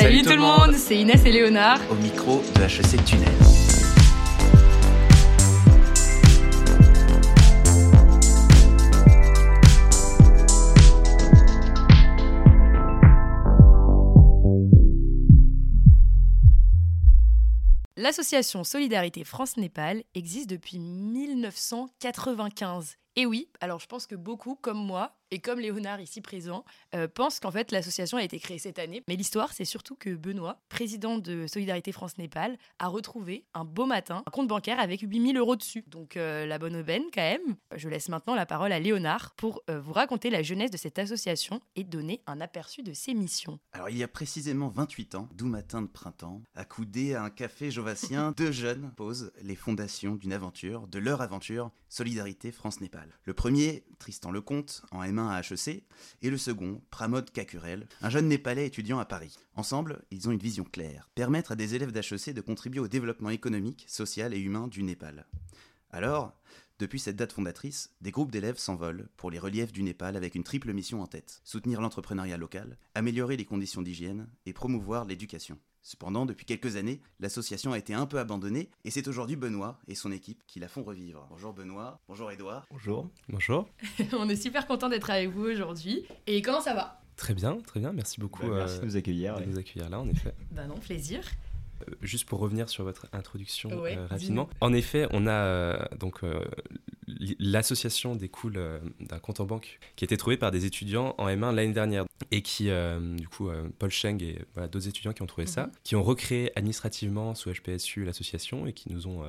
Salut, tout le monde, c'est Inès et Léonard. Au micro de HEC Tunnel. L'association Solidarité France-Népal existe depuis 1995. Et oui, alors je pense que beaucoup, comme moi, et comme Léonard ici présent, euh, pense qu'en fait l'association a été créée cette année. Mais l'histoire, c'est surtout que Benoît, président de Solidarité France-Népal, a retrouvé un beau matin un compte bancaire avec 8000 euros dessus. Donc euh, la bonne aubaine quand même. Je laisse maintenant la parole à Léonard pour euh, vous raconter la jeunesse de cette association et donner un aperçu de ses missions. Alors il y a précisément 28 ans, doux matin de printemps, accoudé à un café jovassien, deux jeunes posent les fondations d'une aventure, de leur aventure, Solidarité France-Népal. Le premier, Tristan Lecomte, en M1 à HEC, et le second, Pramod Kakurel, un jeune népalais étudiant à Paris. Ensemble, ils ont une vision claire, permettre à des élèves d'HEC de contribuer au développement économique, social et humain du Népal. Alors, depuis cette date fondatrice, des groupes d'élèves s'envolent pour les reliefs du Népal avec une triple mission en tête soutenir l'entrepreneuriat local, améliorer les conditions d'hygiène et promouvoir l'éducation. Cependant, depuis quelques années, l'association a été un peu abandonnée et c'est aujourd'hui Benoît et son équipe qui la font revivre. Bonjour Benoît, bonjour Edouard. Bonjour. Bonjour. On est super content d'être avec vous aujourd'hui. Et comment ça va? Très bien, très bien. Merci beaucoup. Bah, merci de nous accueillir. De nous accueillir là, en effet. Bah non, plaisir. Euh, juste pour revenir sur votre introduction euh, rapidement. En effet, on a euh, donc l'association découle d'un compte en banque qui a été trouvé par des étudiants en M1 l'année dernière et qui, du coup, Paul Cheng et d'autres étudiants qui ont trouvé ça, mhm. qui ont recréé administrativement sous HPSU l'association et qui nous ont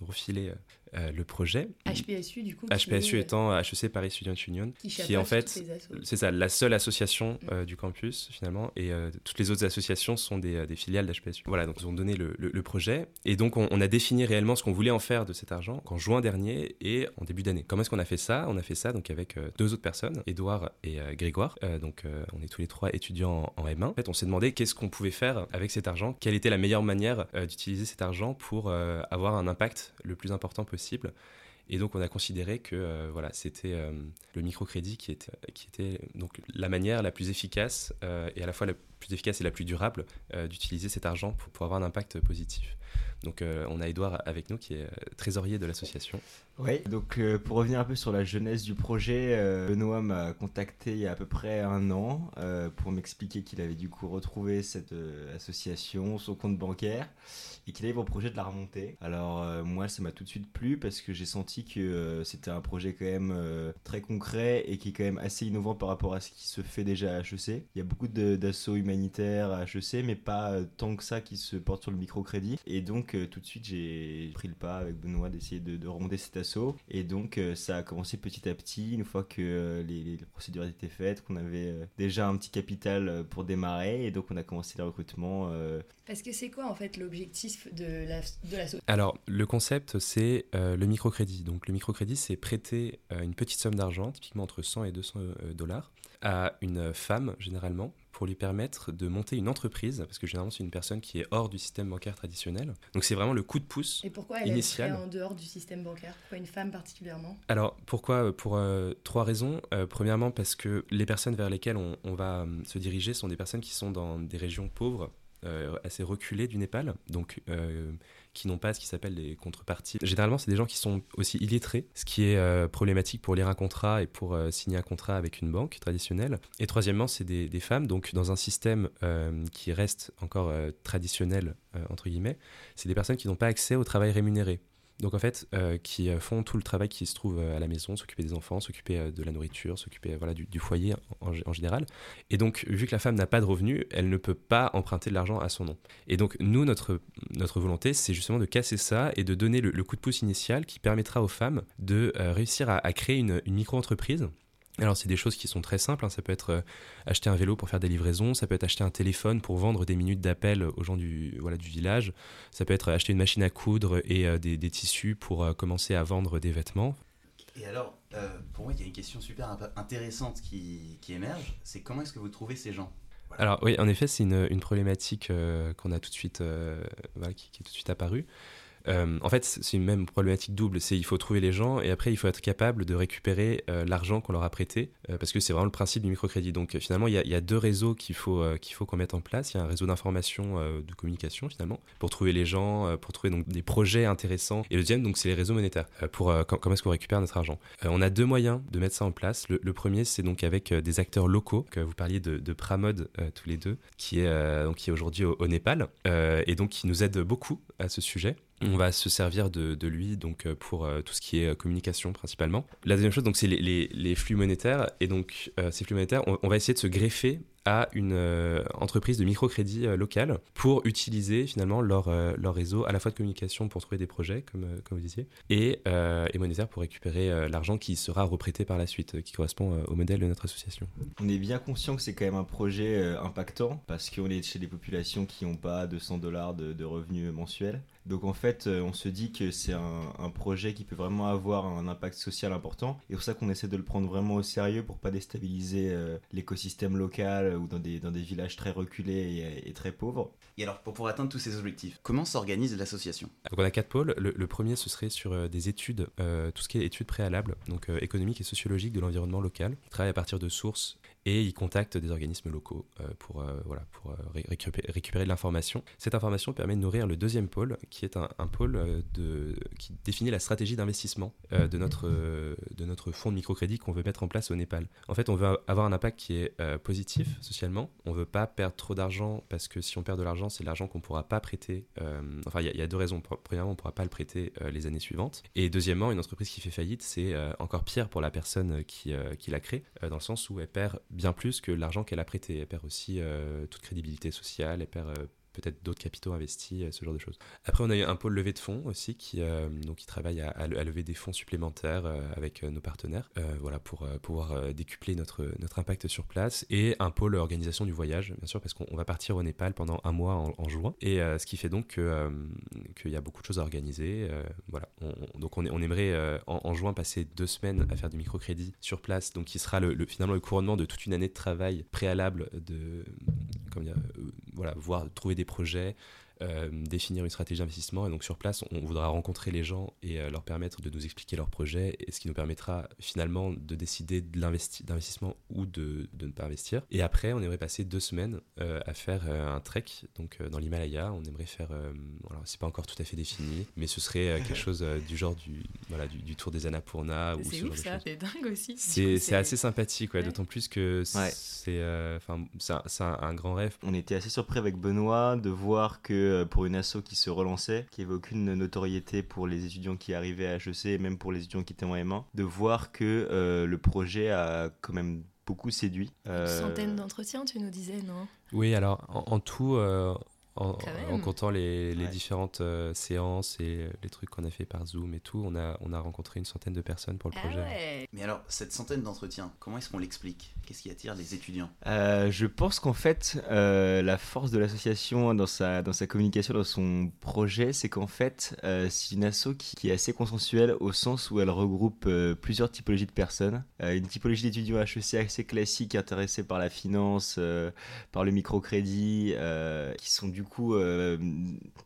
refilé euh, le projet. HPSU, du coup. HPSU étant HEC Paris Student Union, qui, est en fait, c'est ça, la seule association mm. euh, du campus finalement, et euh, toutes les autres associations sont des, des filiales d'HPSU. Voilà, donc ils ont donné le, le, projet, et donc on, a défini réellement ce qu'on voulait en faire de cet argent en juin dernier et en début d'année. Comment est-ce qu'on a fait ça? On a fait ça donc avec deux autres personnes, Edouard et Grégoire. donc on est tous les trois étudiants en, M1. En fait, on s'est demandé qu'est-ce qu'on pouvait faire avec cet argent, quelle était la meilleure manière d'utiliser cet argent pour avoir un impact le plus important possible? Et donc on a considéré que euh, voilà, c'était euh, le microcrédit qui était, qui était donc la manière la plus efficace euh, et à la fois la plus efficace et la plus durable d'utiliser cet argent pour, avoir un impact positif. Donc on a Edouard avec nous qui est trésorier de l'association. Oui, donc pour revenir un peu sur la jeunesse du projet, Benoît m'a contacté il y a à peu près un an pour m'expliquer qu'il avait du coup retrouvé cette association, son compte bancaire et qu'il avait pour projet de la remonter. Alors euh, moi ça m'a tout de suite plu parce que j'ai senti que euh, c'était un projet quand même euh, très concret et qui est quand même assez innovant par rapport à ce qui se fait déjà à HEC. Il y a beaucoup d'assauts humanitaires à HEC mais pas tant que ça qui se portent sur le microcrédit. Et donc tout de suite j'ai pris le pas avec Benoît d'essayer de, de, remonter cet assaut. Et donc ça a commencé petit à petit une fois que les, les, procédures étaient faites, qu'on avait déjà un petit capital pour démarrer et donc on a commencé le recrutement. Parce que c'est quoi en fait l'objectif de la, de Alors, le concept, c'est euh, le microcrédit. Donc, le microcrédit, c'est prêter euh, une petite somme d'argent, typiquement entre 100 et 200 euh, dollars, à une femme, généralement, pour lui permettre de monter une entreprise, parce que généralement, c'est une personne qui est hors du système bancaire traditionnel. Donc, c'est vraiment le coup de pouce Et pourquoi elle initial. est en dehors du système bancaire? Pourquoi une femme particulièrement? Alors, pourquoi? Pour trois raisons. premièrement, parce que les personnes vers lesquelles on, on va se diriger sont des personnes qui sont dans des régions pauvres euh, assez reculés du Népal, donc euh, qui n'ont pas ce qui s'appelle des contreparties. Généralement, c'est des gens qui sont aussi illettrés, ce qui est euh, problématique pour lire un contrat et pour signer un contrat avec une banque traditionnelle. Et troisièmement, c'est des, des, femmes, donc dans un système qui reste encore traditionnel, entre guillemets, c'est des personnes qui n'ont pas accès au travail rémunéré donc en fait, euh, qui euh, font tout le travail qui se trouve euh, à la maison, s'occuper des enfants, s'occuper de la nourriture, s'occuper voilà, du, foyer en, général. Et donc, vu que la femme n'a pas de revenus, elle ne peut pas emprunter de l'argent à son nom. Et donc, nous, notre, notre volonté, c'est justement de casser ça et de donner le, coup de pouce initial qui permettra aux femmes de réussir à, créer une micro-entreprise alors c'est des choses qui sont très simples, hein. ça peut être euh, acheter un vélo pour faire des livraisons, ça peut être acheter un téléphone pour vendre des minutes d'appel aux gens du, voilà, du village, ça peut être acheter une machine à coudre et euh, des, tissus pour euh, commencer à vendre des vêtements. Et alors, pour moi, il y a une question super intéressante qui, qui émerge, c'est comment est-ce que vous trouvez ces gens? Alors oui, en effet, c'est une, une problématique qu'on a tout de suite, voilà, qui, qui, est tout de suite apparue. En fait, c'est une même problématique double. C'est il faut trouver les gens et après il faut être capable de récupérer l'argent qu'on leur a prêté parce que c'est vraiment le principe du microcrédit. Donc finalement, il y, a, deux réseaux qu'il faut qu'on mette en place. Il y a un réseau d'information, de communication finalement pour trouver les gens, pour trouver donc des projets intéressants. Et le deuxième, donc c'est les réseaux monétaires pour comment est-ce qu'on récupère notre argent. on a deux moyens de mettre ça en place. Le, premier, c'est donc avec des acteurs locaux. Que vous parliez de, de Pramod tous les deux, qui est donc qui est aujourd'hui au, au, Népal et donc qui nous aide beaucoup à ce sujet. On va se servir de, lui donc euh, pour euh, tout ce qui est euh, communication principalement. La deuxième chose, donc, c'est les, flux monétaires. Et donc, ces flux monétaires, on, va essayer de se greffer à une entreprise de microcrédit local pour utiliser finalement leur, leur réseau à la fois de communication pour trouver des projets, comme, comme vous disiez, et, et monétaire pour récupérer l'argent qui sera reprêté par la suite, qui correspond au modèle de notre association. On est bien conscient que c'est quand même un projet impactant parce qu'on est chez des populations qui n'ont pas 200 dollars de, de revenus mensuels. Donc en fait, euh, on se dit que c'est un, projet qui peut vraiment avoir un impact social important. Et c'est pour ça qu'on essaie de le prendre vraiment au sérieux pour pas déstabiliser euh, l'écosystème local ou dans des, dans des villages très reculés et, très pauvres. Et alors, pour, pour, atteindre tous ces objectifs, comment s'organise l'association? Donc on a quatre pôles. Le, premier, ce serait sur euh, des études, tout ce qui est études préalables, donc économiques et sociologiques de l'environnement local. On travaille à partir de sources et ils contactent des organismes locaux euh, pour, euh, voilà, pour euh, récupérer, de l'information. Cette information permet de nourrir le deuxième pôle, qui est un, pôle de, qui définit la stratégie d'investissement de, notre, de notre fonds de microcrédit qu'on veut mettre en place au Népal. En fait, on veut avoir un impact qui est positif socialement. On ne veut pas perdre trop d'argent parce que si on perd de l'argent, c'est l'argent qu'on ne pourra pas prêter. enfin, il y, a deux raisons. Premièrement, on ne pourra pas le prêter les années suivantes. Et deuxièmement, une entreprise qui fait faillite, c'est encore pire pour la personne qui, qui la crée, dans le sens où elle perd bien plus que l'argent qu'elle a prêté. Elle perd aussi euh, toute crédibilité sociale, elle perd euh, peut-être d'autres capitaux investis, euh, ce genre de choses. Après, on a eu un pôle levée de fonds aussi qui, euh, donc, qui travaille à, lever des fonds supplémentaires euh, avec nos partenaires voilà, pour pouvoir décupler notre, impact sur place. Et un pôle organisation du voyage, bien sûr, parce qu'on va partir au Népal pendant un mois en, juin. Et ce qui fait donc qu'il y a beaucoup de choses à organiser. voilà. donc, on, on aimerait en, juin passer deux semaines à faire du microcrédit sur place, donc qui sera le, finalement le couronnement de toute une année de travail préalable de, comment dire, voilà, voir, trouver des projets, euh, définir une stratégie d'investissement. Et donc sur place, on voudra rencontrer les gens et euh, leur permettre de nous expliquer leurs projets, et ce qui nous permettra finalement de décider de d'investissement ou de, de, ne pas investir. Et après, on aimerait passer deux semaines euh, à faire un trek donc dans l'Himalaya. On aimerait faire, voilà, c'est pas encore tout à fait défini, mais ce serait quelque chose du genre du, voilà, du, tour des Annapurna. C'est ouf ça, c'est dingue aussi. C'est assez sympathique, ouais, d'autant plus que c'est enfin c'est un, un grand rêve. On était assez surpris avec Benoît de voir que euh, pour une asso qui se relançait, qui avait aucune notoriété pour les étudiants qui arrivaient à HEC et même pour les étudiants qui étaient en M1, de voir que euh, le projet a quand même beaucoup séduit. Une euh, centaine d'entretiens, tu nous disais, non? Oui, alors en, tout, en, comptant les, différentes euh, séances et euh, les trucs qu'on a fait par Zoom et tout, on a, on a rencontré une centaine de personnes pour le ah projet. Mais alors, cette centaine d'entretiens, comment est-ce qu'on l'explique? Qu'est-ce qui attire les étudiants? Euh, Je pense qu'en fait, la force de l'association dans sa, dans sa communication, dans son projet, c'est qu'en fait, c'est une asso qui, est assez consensuelle au sens où elle regroupe plusieurs typologies de personnes. une typologie d'étudiants HEC assez classique, intéressés par la finance, par le microcrédit, qui sont du coup euh,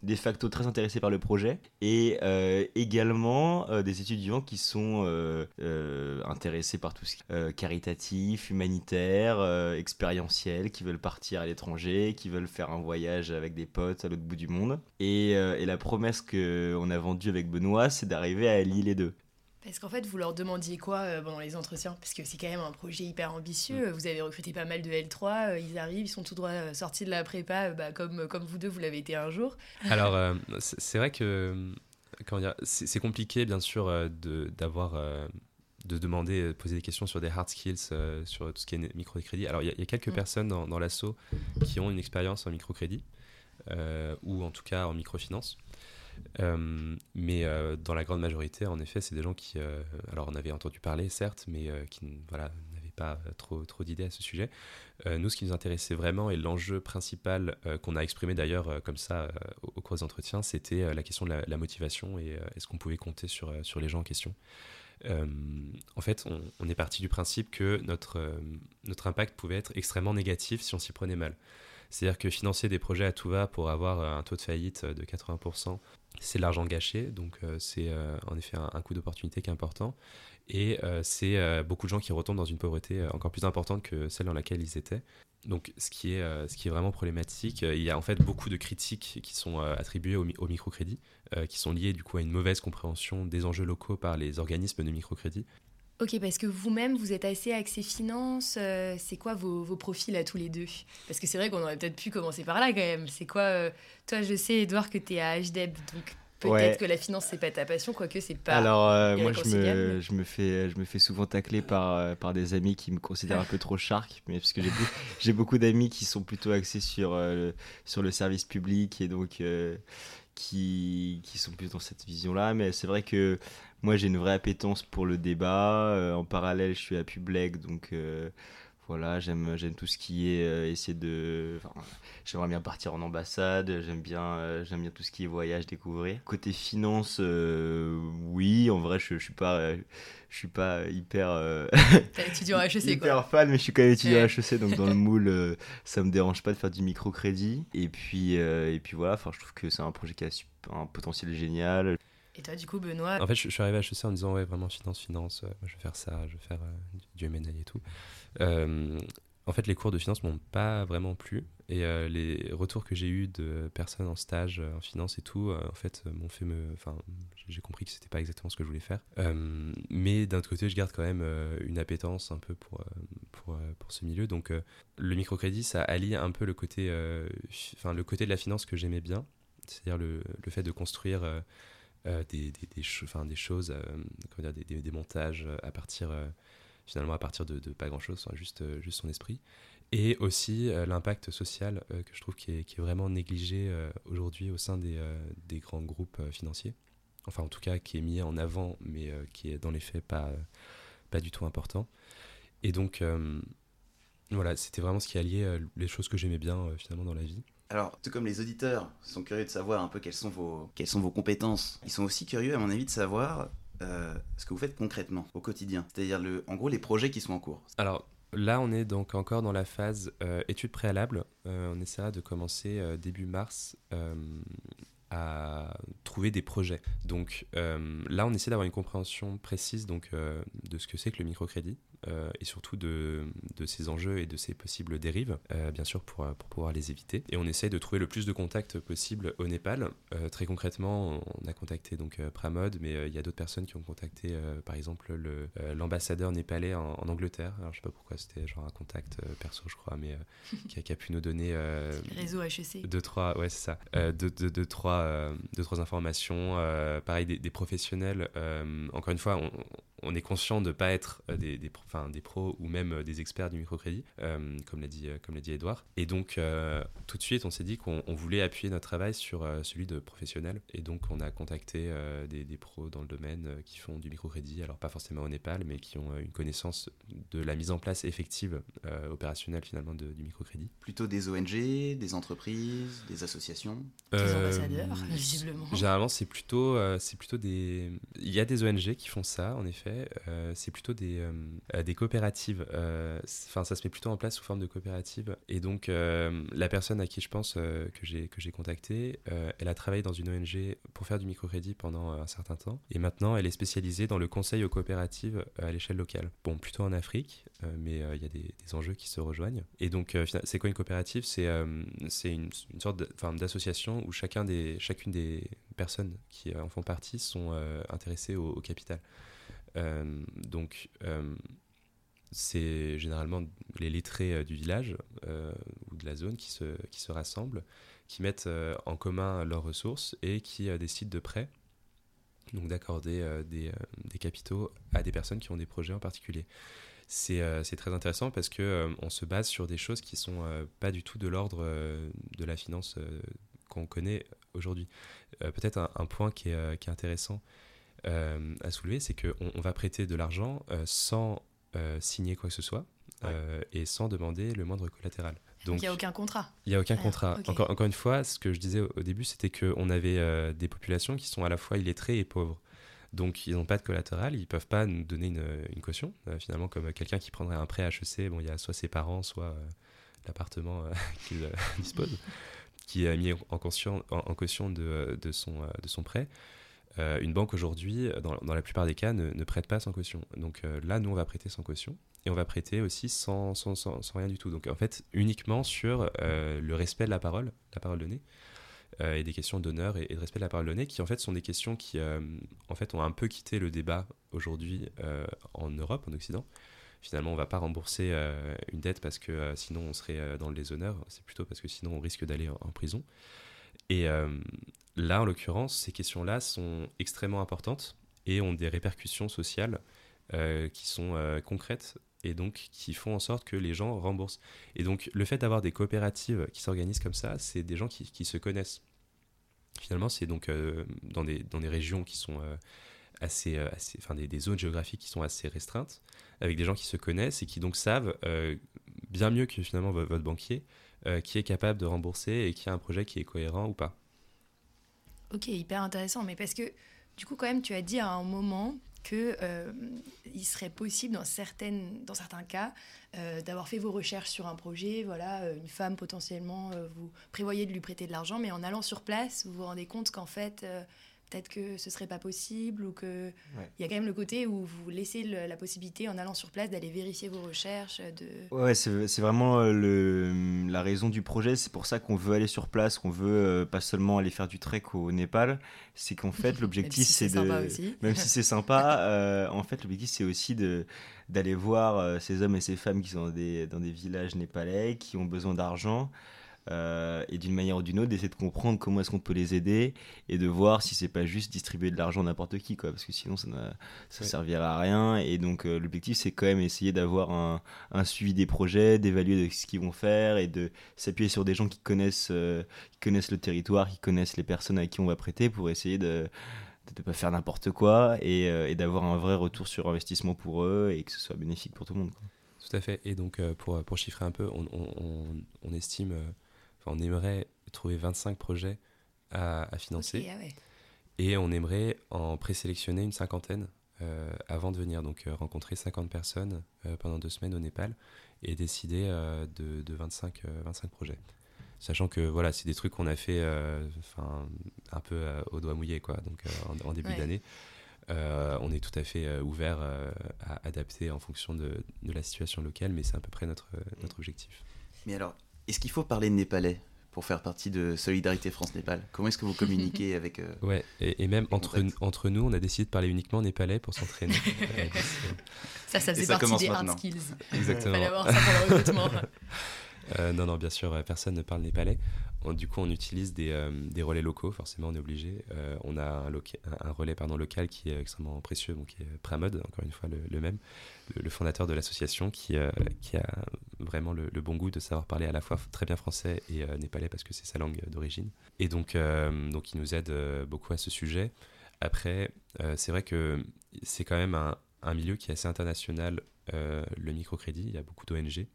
de facto très intéressés par le projet et euh, également euh, des étudiants qui sont intéressés par tout ce qui est caritatif, humanitaire, expérientiel, qui veulent partir à l'étranger, qui veulent faire un voyage avec des potes à l'autre bout du monde. Et, la promesse qu'on a vendue avec Benoît, c'est d'arriver à allier les deux. Parce qu'en fait, vous leur demandiez quoi euh, pendant les entretiens? Parce que c'est quand même un projet hyper ambitieux. Mm. Vous avez recruté pas mal de L3, euh, ils arrivent, ils sont tout droit euh, sortis de la prépa, bah, comme, comme vous deux, vous l'avez été un jour. Alors, c'est vrai que c'est compliqué, bien sûr, d'avoir. De, demander, de poser des questions sur des hard skills, sur tout ce qui est microcrédit. Alors, il y, a quelques mm. personnes dans, dans l'assaut qui ont une expérience en microcrédit, ou en tout cas en microfinance. Euh, mais euh, dans la grande majorité, en effet, c'est des gens qui, euh, alors on avait entendu parler, certes, mais qui voilà, n'avaient pas trop, trop d'idées à ce sujet. nous, ce qui nous intéressait vraiment, et l'enjeu principal qu'on a exprimé d'ailleurs comme ça au, cours des entretiens, c'était la question de la, motivation et est-ce qu'on pouvait compter sur, sur les gens en question. en fait, on, on, est parti du principe que notre, notre impact pouvait être extrêmement négatif si on s'y prenait mal. C'est-à-dire que financer des projets à tout va pour avoir un taux de faillite de 80%, c'est l'argent gâché, donc c'est en effet un, coût d'opportunité qui est important. Et c'est beaucoup de gens qui retombent dans une pauvreté encore plus importante que celle dans laquelle ils étaient. Donc, ce qui, est, ce qui est vraiment problématique, il y a en fait beaucoup de critiques qui sont attribuées au, au microcrédit, qui sont liées du coup à une mauvaise compréhension des enjeux locaux par les organismes de microcrédit. Ok, parce que vous-même, vous êtes assez axé finance. Euh, c'est quoi vos, vos, profils à tous les deux? Parce que c'est vrai qu'on aurait peut-être pu commencer par là quand même. C'est quoi euh, Toi, je sais, Edouard, que tu es à HDEB, donc peut-être que la finance, c'est pas ta passion, quoique c'est pas. Alors, euh, moi, je me, je, me fais, je me fais souvent tacler par, par des amis qui me considèrent un peu trop shark, mais parce que j'ai, j'ai beaucoup d'amis qui sont plutôt axés sur, le, sur le service public et donc qui, qui sont plus dans cette vision-là. Mais c'est vrai que moi, j'ai une vraie appétence pour le débat. Euh, en parallèle, je suis à Public, donc euh, voilà, j'aime j'aime tout ce qui est euh, essayer de. J'aimerais bien partir en ambassade. J'aime bien j'aime bien tout ce qui est voyage, découvrir. Côté finance, oui, en vrai, je, je suis pas je suis pas hyper étudiant à HEC hyper fan mais je suis quand même étudiant à HEC donc dans le moule ça me dérange pas de faire du microcrédit et puis et puis voilà enfin je trouve que c'est un projet qui a un potentiel génial et toi, du coup, Benoît En fait, je, suis arrivé à HEC en disant, ouais, vraiment, finance, finance, euh, je vais faire ça, je vais faire euh, du M&A et tout. Euh, en fait, les cours de finance m'ont pas vraiment plu. Et les retours que j'ai eus de personnes en stage en finance et tout, en fait, m'ont fait me. Enfin, j'ai compris que c'était pas exactement ce que je voulais faire. mais d'un autre côté, je garde quand même une appétence un peu pour, pour, pour ce milieu. Donc, le microcrédit, ça allie un peu le côté, le côté de la finance que j'aimais bien. C'est-à-dire le, le, fait de construire euh, des, choses, euh, dire, des, montages euh, à partir, finalement à partir de, pas grand-chose, juste, juste son esprit. Et aussi l'impact social que je trouve qui est, qui est vraiment négligé aujourd'hui au sein des, des, grands groupes financiers. Enfin, en tout cas, qui est mis en avant, mais qui est dans les faits pas, pas du tout important. Et donc, voilà, c'était vraiment ce qui alliait les choses que j'aimais bien finalement dans la vie. Alors, tout comme les auditeurs sont curieux de savoir un peu quelles sont vos, compétences, ils sont aussi curieux, à mon avis, de savoir euh, ce que vous faites concrètement au quotidien. C'est-à-dire, le, en gros, les projets qui sont en cours. Alors, Là, on est donc encore dans la phase euh, études préalables. Euh, on essaiera de commencer début mars à trouver des projets. Donc là, on essaie d'avoir une compréhension précise de ce que c'est que le microcrédit, euh, et surtout de, de, ces enjeux et de ces possibles dérives, euh, bien sûr pour, pour, pouvoir les éviter. Et on essaye de trouver le plus de contacts possible au Népal. Euh, très concrètement, on a contacté donc Pramod, mais il y a d'autres personnes qui ont contacté, par exemple, l'ambassadeur népalais en, Angleterre. Alors je sais pas pourquoi c'était genre un contact perso, je crois, mais qui, a, pu nous donner réseau HEC. Deux trois, ouais c'est ça, deux, deux, deux, trois, deux, trois informations. pareil des, des professionnels. encore une fois, on, on est conscient de ne pas être euh, des, pros ou même euh, des experts du microcrédit, euh, comme l'a dit, comme l'a dit Edouard. Et donc, tout de suite, on s'est dit qu'on voulait appuyer notre travail sur celui de professionnels. Et donc, on a contacté des, des, pros dans le domaine qui font du microcrédit, alors pas forcément au Népal, mais qui ont une connaissance de la mise en place effective opérationnelle finalement de, du microcrédit. Plutôt des ONG, des entreprises, des associations? Des ambassadeurs, visiblement. Généralement, c'est plutôt, c'est plutôt des. Il y a des ONG qui font ça, en effet euh, c'est plutôt des, euh, des coopératives. Euh, enfin, ça se met plutôt en place sous forme de coopérative. Et donc, la personne à qui je pense que j'ai que j'ai contacté, elle a travaillé dans une ONG pour faire du microcrédit pendant un certain temps. Et maintenant, elle est spécialisée dans le conseil aux coopératives à l'échelle locale. Bon, plutôt en Afrique, mais il y a des, enjeux qui se rejoignent. Et donc, c'est quoi une coopérative? C'est c'est une, une, sorte d'association où chacun des, chacune des personnes qui en font partie sont intéressées au capital. Euh, donc, euh, c'est généralement les lettrés euh, du village ou de la zone qui se, qui se rassemblent, qui mettent en commun leurs ressources et qui décident de prêts, donc d'accorder des, capitaux à des personnes qui ont des projets en particulier. C'est très intéressant parce qu'on on se base sur des choses qui sont pas du tout de l'ordre de la finance qu'on connaît aujourd'hui. Peut-être un, un, point qui est, qui est intéressant, euh, à soulever, c'est qu'on on va prêter de l'argent euh, sans euh, signer quoi que ce soit et sans demander le moindre collatéral. Donc il n'y a aucun contrat. Il n'y a aucun contrat. Encore, encore une fois, ce que je disais au, début, c'était qu'on avait des populations qui sont à la fois illettrées et pauvres. Donc ils n'ont pas de collatéral, ils ne peuvent pas nous donner une, une caution. finalement, comme quelqu'un qui prendrait un prêt HEC, bon, il y a soit ses parents, soit l'appartement qu'il dispose, qui a mis en, caution, en, caution de, de, son, de son prêt. Une banque aujourd'hui, dans, dans, la plupart des cas, ne, prête pas sans caution. Donc là, nous, on va prêter sans caution et on va prêter aussi sans, sans, sans, rien du tout. Donc en fait, uniquement sur le respect de la parole, la parole donnée. Euh, et des questions d'honneur et, de respect de la parole donnée, qui en fait sont des questions qui euh, en fait ont un peu quitté le débat aujourd'hui euh, en Europe, en Occident. Finalement, on ne va pas rembourser une dette parce que sinon on serait dans le déshonneur, c'est plutôt parce que sinon on risque d'aller en, prison. Et là, en l'occurrence, ces questions-là sont extrêmement importantes et ont des répercussions sociales qui sont concrètes et donc qui font en sorte que les gens remboursent. Et donc le fait d'avoir des coopératives qui s'organisent comme ça, c'est des gens qui, se connaissent. Finalement, c'est donc euh, dans, des, dans des régions qui sont euh, assez, euh, assez, enfin des, des, zones géographiques qui sont assez restreintes, avec des gens qui se connaissent et qui donc savent bien mieux que finalement votre, banquier qui est capable de rembourser et qui a un projet qui est cohérent ou pas. Ok, hyper intéressant, mais parce que du coup quand même tu as dit à un moment que il serait possible dans, certaines, dans certains cas euh, d'avoir fait vos recherches sur un projet, voilà, euh, une femme potentiellement, euh, vous prévoyez de lui prêter de l'argent, mais en allant sur place, vous vous rendez compte qu'en fait, peut-être que ce serait pas possible ou que il y a quand même le côté où vous laissez la possibilité en allant sur place d'aller vérifier vos recherches de ouais c'est vraiment le, la raison du projet. C'est pour ça qu'on veut aller sur place qu'on veut pas seulement aller faire du trek au Népal. C'est qu'en fait l'objectif c'est de même si c'est sympa en fait l'objectif c'est aussi de d'aller voir euh, ces hommes et ces femmes qui sont dans des, dans des villages népalais, qui ont besoin d'argent, euh, et d'une manière ou d'une autre d'essayer de comprendre comment est-ce qu'on peut les aider et de voir si c'est pas juste distribuer de l'argent à n'importe qui quoi parce que sinon ça ça servira à rien et donc euh, l'objectif c'est quand même essayer d'avoir un, un, suivi des projets d'évaluer ce qu'ils vont faire et de s'appuyer sur des gens qui connaissent qui connaissent le territoire qui connaissent les personnes à qui on va prêter pour essayer de de ne pas faire n'importe quoi euh, et, d'avoir un vrai retour sur investissement pour eux et que ce soit bénéfique pour tout le monde. Tout à fait. Et donc, euh, pour, pour chiffrer un peu, on, on, estime, euh, on aimerait trouver 25 projets à, financer. Ah et on aimerait en présélectionner une cinquantaine avant de venir. Donc, rencontrer 50 personnes pendant deux semaines au Népal et décider de, de 25, 25 projets sachant que voilà, c'est des trucs qu'on a fait euh, un peu euh, au doigt mouillé quoi, donc euh, en, début d'année. on est tout à fait ouvert à adapter en fonction de, de, la situation locale, mais c'est à peu près notre, notre objectif. Mais alors, est-ce qu'il faut parler népalais pour faire partie de Solidarité France-Népal? Comment est-ce que vous communiquez avec Ouais, et, même entre, entre nous, on a décidé de parler uniquement népalais pour s'entraîner. ça, ça faisait partie des hard skills. Exactement. Il fallait avoir ça pour le recrutement. Euh, non, non, bien sûr, euh, personne ne parle népalais. Du coup, on utilise des, euh, des, relais locaux, forcément, on est obligé. on a un, relais local qui est extrêmement précieux, qui est Pramod, encore une fois le, même, le, fondateur de l'association, qui, qui a vraiment le, bon goût de savoir parler à la fois très bien français et népalais parce que c'est sa langue d'origine. Et donc, donc, il nous aide beaucoup à ce sujet. Après, c'est vrai que c'est quand même un, un, milieu qui est assez international, le microcrédit. Il y a beaucoup d'ONG.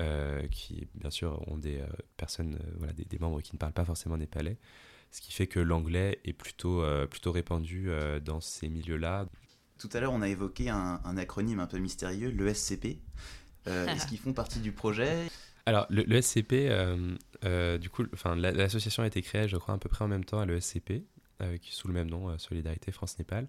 Euh, qui bien sûr ont des euh, personnes, euh, voilà, des, membres qui ne parlent pas forcément népalais, ce qui fait que l'anglais est plutôt, plutôt répandu dans ces milieux-là. Tout à l'heure, on a évoqué un, acronyme un peu mystérieux, le SCP. Est-ce qu'ils font partie du projet? Alors, le, SCP, du coup, enfin, l'association a été créée, je crois, à peu près en même temps à l'ESCP, qui sous le même nom, Solidarité France-Népal.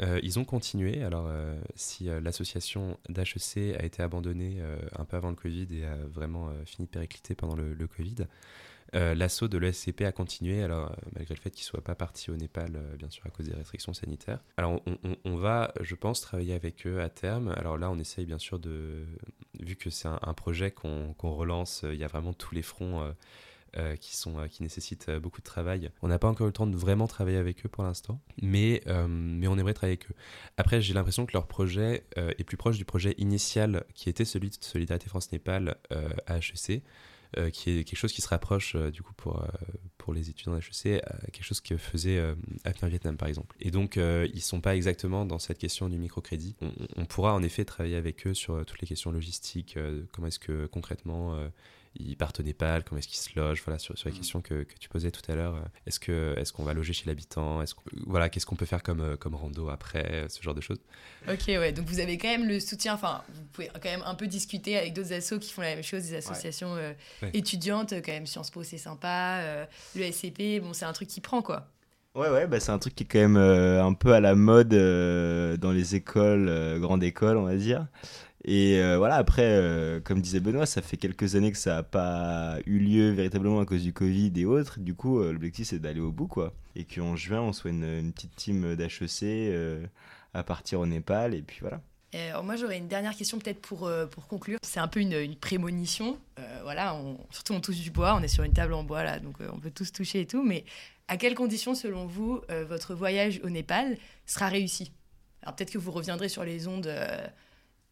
Euh, ils ont continué. Alors, euh, si euh, l'association d'HEC a été abandonnée un peu avant le Covid et a vraiment fini de péricliter pendant le, Covid, l'assaut de l'ESCP a continué, alors malgré le fait qu'ils ne soient pas partis au Népal, bien sûr, à cause des restrictions sanitaires. Alors, on, va, je pense, travailler avec eux à terme. Alors là, on essaye, bien sûr, de. Vu que c'est un, projet qu'on relance, il y a vraiment tous les fronts euh, qui, sont, euh, qui nécessitent euh, beaucoup de travail. On n'a pas encore eu le temps de vraiment travailler avec eux pour l'instant, mais, mais on aimerait travailler avec eux. Après, j'ai l'impression que leur projet est plus proche du projet initial qui était celui de Solidarité France-Népal à HEC. qui est quelque chose qui se rapproche du coup pour, pour les étudiants d'HEC à quelque chose que faisait Avenir Vietnam par exemple. Et donc ils ne sont pas exactement dans cette question du microcrédit. On, pourra en effet travailler avec eux sur toutes les questions logistiques, comment est-ce que concrètement ils partent au Népal, comment est-ce qu'ils se logent, voilà, sur, sur la Mm. question que, que tu posais tout à l'heure. euh, Est-ce que est-ce qu'on va loger chez l'habitant Est-ce qu'on- voilà, qu'est-ce qu'on peut faire comme, euh, comme rando après, ce genre de choses. Ok, ouais, donc vous avez quand même le soutien, enfin, vous pouvez quand même un peu discuter avec d'autres assos qui font la même chose, des associations euh, Ouais. étudiantes, quand même, Sciences Po, c'est sympa, euh, le SCP, bon, c'est un truc qui prend, quoi. Ouais, ouais, bah c'est un truc qui est quand même euh, un peu à la mode euh, dans les écoles, euh, grandes écoles, on va dire. Et euh, voilà, après, euh, comme disait Benoît, ça fait quelques années que ça n'a pas eu lieu véritablement à cause du Covid et autres. Du coup, euh, l'objectif, c'est d'aller au bout, quoi. Et qu'en juin, on soit une, petite team d'HEC à partir au Népal, et puis voilà. Moi j'aurais une dernière question peut-être pour, pour conclure. C'est un peu une, prémonition. Voilà, surtout on touche du bois, on est sur une table en bois là, donc on peut tous toucher et tout. Mais à quelles conditions selon vous votre voyage au Népal sera réussi? Alors peut-être que vous reviendrez sur les ondes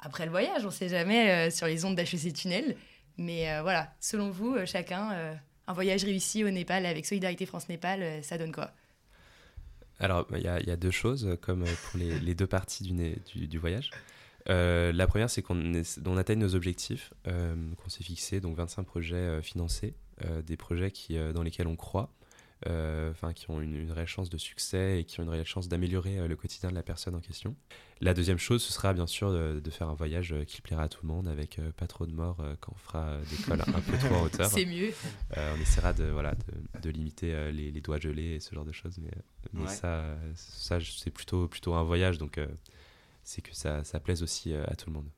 après le voyage, on sait jamais, euh, sur les ondes d'HEC Tunnel. Mais euh, voilà, selon vous, euh, chacun, un voyage réussi au Népal avec Solidarité France-Népal, ça donne quoi? Alors, il y, a- il y a deux choses, comme pour les, deux parties du, voyage. La première, c'est qu'on atteigne nos objectifs qu'on s'est fixés, donc 25 projets financés, des projets qui, dans lesquels on croit, enfin qui ont une, une réelle chance de succès et qui ont une réelle chance d'améliorer euh, le quotidien de la personne en question. La deuxième chose, ce sera bien sûr de, de faire un voyage euh, qui plaira à tout le monde, avec euh, pas trop de morts euh, quand on fera euh, des cols un peu trop en hauteur. C'est mieux. Euh, on essaiera de, voilà, de, de limiter euh, les, les doigts gelés et ce genre de choses. Mais, mais Ouais. ça, euh, ça c'est plutôt, plutôt un voyage, donc euh, c'est que ça, ça plaise aussi euh, à tout le monde.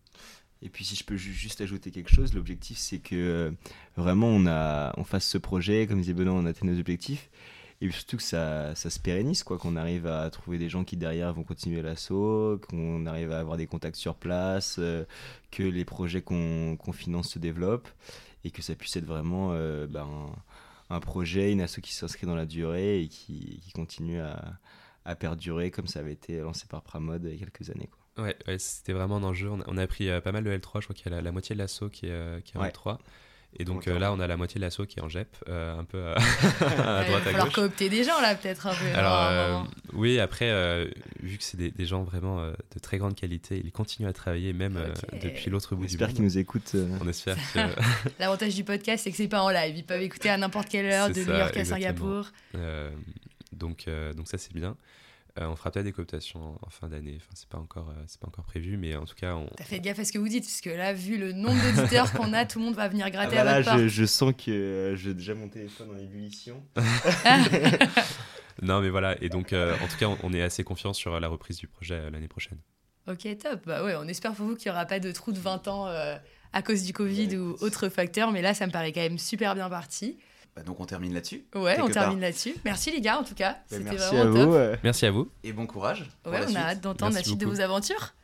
Et puis si je peux ju- juste ajouter quelque chose, l'objectif c'est que euh, vraiment on, fasse ce projet, comme disait Benoît, on atteigne nos objectifs. Et surtout que ça, se pérennise, quoi, qu'on arrive à trouver des gens qui derrière vont continuer l'assaut, qu'on arrive à avoir des contacts sur place, euh, que les projets qu'on finance se développent et que ça puisse être vraiment euh, ben, un, projet, une asso qui s'inscrit dans la durée et qui, continue à, perdurer comme ça avait été lancé par Pramod il y a quelques années. Ouais, ouais, c'était vraiment un enjeu. On a, on a pris euh, pas mal de L3, je crois qu'il y a la, la moitié de l'assaut qui est, euh, qui est en Ouais. L3. Et donc euh, là, on a la moitié de l'assaut qui est en euh, un peu à, à Il va droite à falloir gauche. coopter des gens là, peut-être un peu. Alors, euh, moment. oui, après, euh, vu que c'est des, des gens vraiment euh, de très grande qualité, ils continuent à travailler même euh, depuis l'autre bout du J'espère monde. qu'ils nous écoutent. euh, On espère que, L'avantage du podcast, c'est que c'est pas en live. Ils peuvent écouter à n'importe quelle heure, de New York à exactement. Singapour. Euh, donc, euh, donc ça c'est bien. Euh, on fera peut-être des cooptations en, en fin d'année. Enfin, c'est pas encore, euh, c'est pas encore prévu, mais en tout cas, on, T'as fait gaffe à ce que vous dites, parce que là, vu le nombre d'auditeurs qu'on a, tout le monde va venir Ah gratter bah à là, je, je sens que euh, j'ai déjà mon téléphone en ébullition. non, mais voilà. Et donc, euh, en tout cas, on, on est assez confiant sur la reprise du projet euh, l'année prochaine. Ok, top. Bah ouais, on espère pour vous qu'il n'y aura pas de trou de 20 ans euh, à cause du Covid ou autre facteur, mais là, ça me paraît quand même super bien parti. Bah, donc on termine là-dessus. Ouais, on termine là-dessus. Merci les gars, en tout cas. Bah, C'était merci vraiment à top. vous. euh. Merci à vous. Et bon courage. pour Ouais, la on suite. a hâte d'entendre la suite de vos aventures.